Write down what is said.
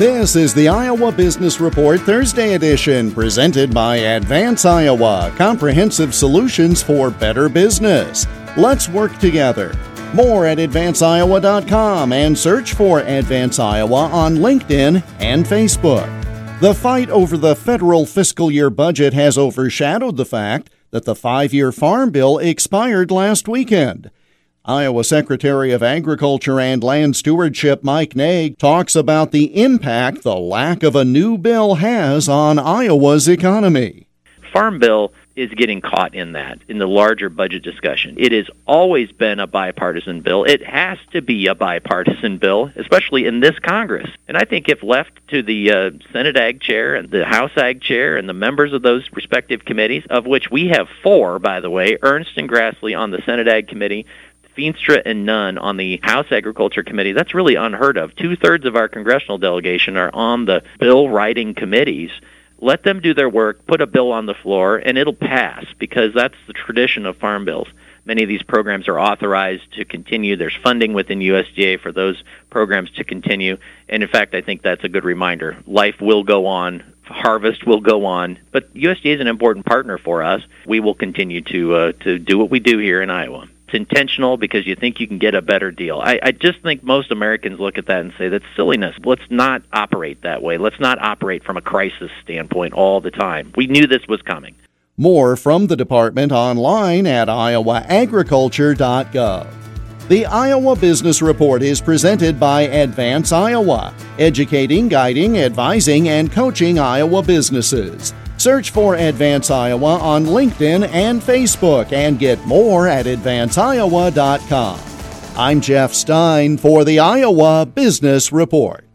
This is the Iowa Business Report Thursday edition, presented by Advance Iowa Comprehensive Solutions for Better Business. Let's work together. More at advanceiowa.com and search for Advance Iowa on LinkedIn and Facebook. The fight over the federal fiscal year budget has overshadowed the fact that the five year farm bill expired last weekend. Iowa Secretary of Agriculture and Land Stewardship Mike Naig talks about the impact the lack of a new bill has on Iowa's economy. Farm Bill is getting caught in that, in the larger budget discussion. It has always been a bipartisan bill. It has to be a bipartisan bill, especially in this Congress. And I think if left to the uh, Senate Ag Chair and the House Ag Chair and the members of those respective committees, of which we have four, by the way, Ernst and Grassley on the Senate Ag Committee, Feenstra and Nunn on the House Agriculture Committee. That's really unheard of. Two thirds of our congressional delegation are on the bill writing committees. Let them do their work, put a bill on the floor, and it'll pass because that's the tradition of farm bills. Many of these programs are authorized to continue. There's funding within USDA for those programs to continue. And in fact, I think that's a good reminder. Life will go on harvest will go on. But USDA is an important partner for us. We will continue to uh, to do what we do here in Iowa it's intentional because you think you can get a better deal. I, I just think most Americans look at that and say that's silliness. Let's not operate that way. Let's not operate from a crisis standpoint all the time. We knew this was coming. More from the department online at iowaagriculture.gov. The Iowa Business Report is presented by Advance Iowa, educating, guiding, advising, and coaching Iowa businesses. Search for Advance Iowa on LinkedIn and Facebook and get more at advanceiowa.com. I'm Jeff Stein for the Iowa Business Report.